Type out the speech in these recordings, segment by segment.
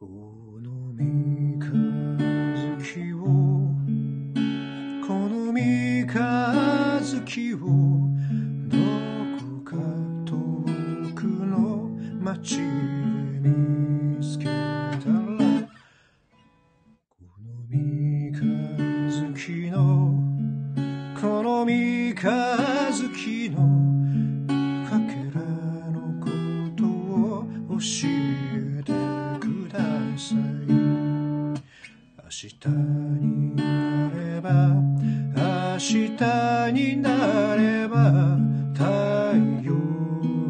この三日月をこの三日月をどこか遠くの街で見つけたらこの三日月のこの三日月のかけらのことを教え日になれば明日になれば太陽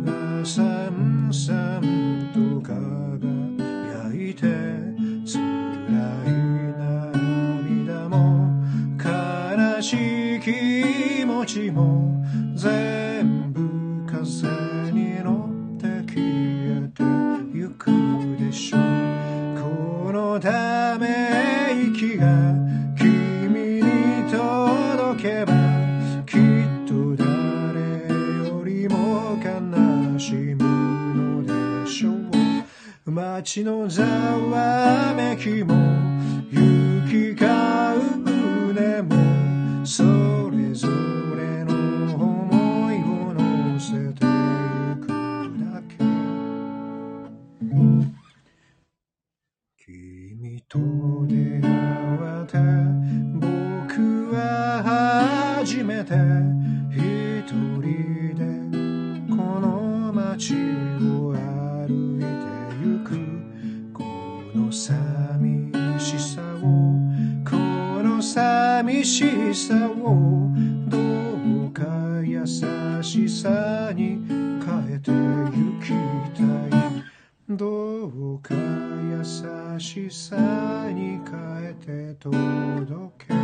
がさんさんと輝いて辛い涙も悲しい気持ちも全部風に乗って消えてゆくでしょう。このため息が君に届けばきっと誰よりも悲しむのでしょう。街のざわめきも行き交う船もそれぞれの思いを乗せてゆくだけ。君と出会っめて一人でこの街を歩いてゆく。この寂しさをこの寂しさをどうか優しさに変えてゆきたい。どうか優しさに変えて届け。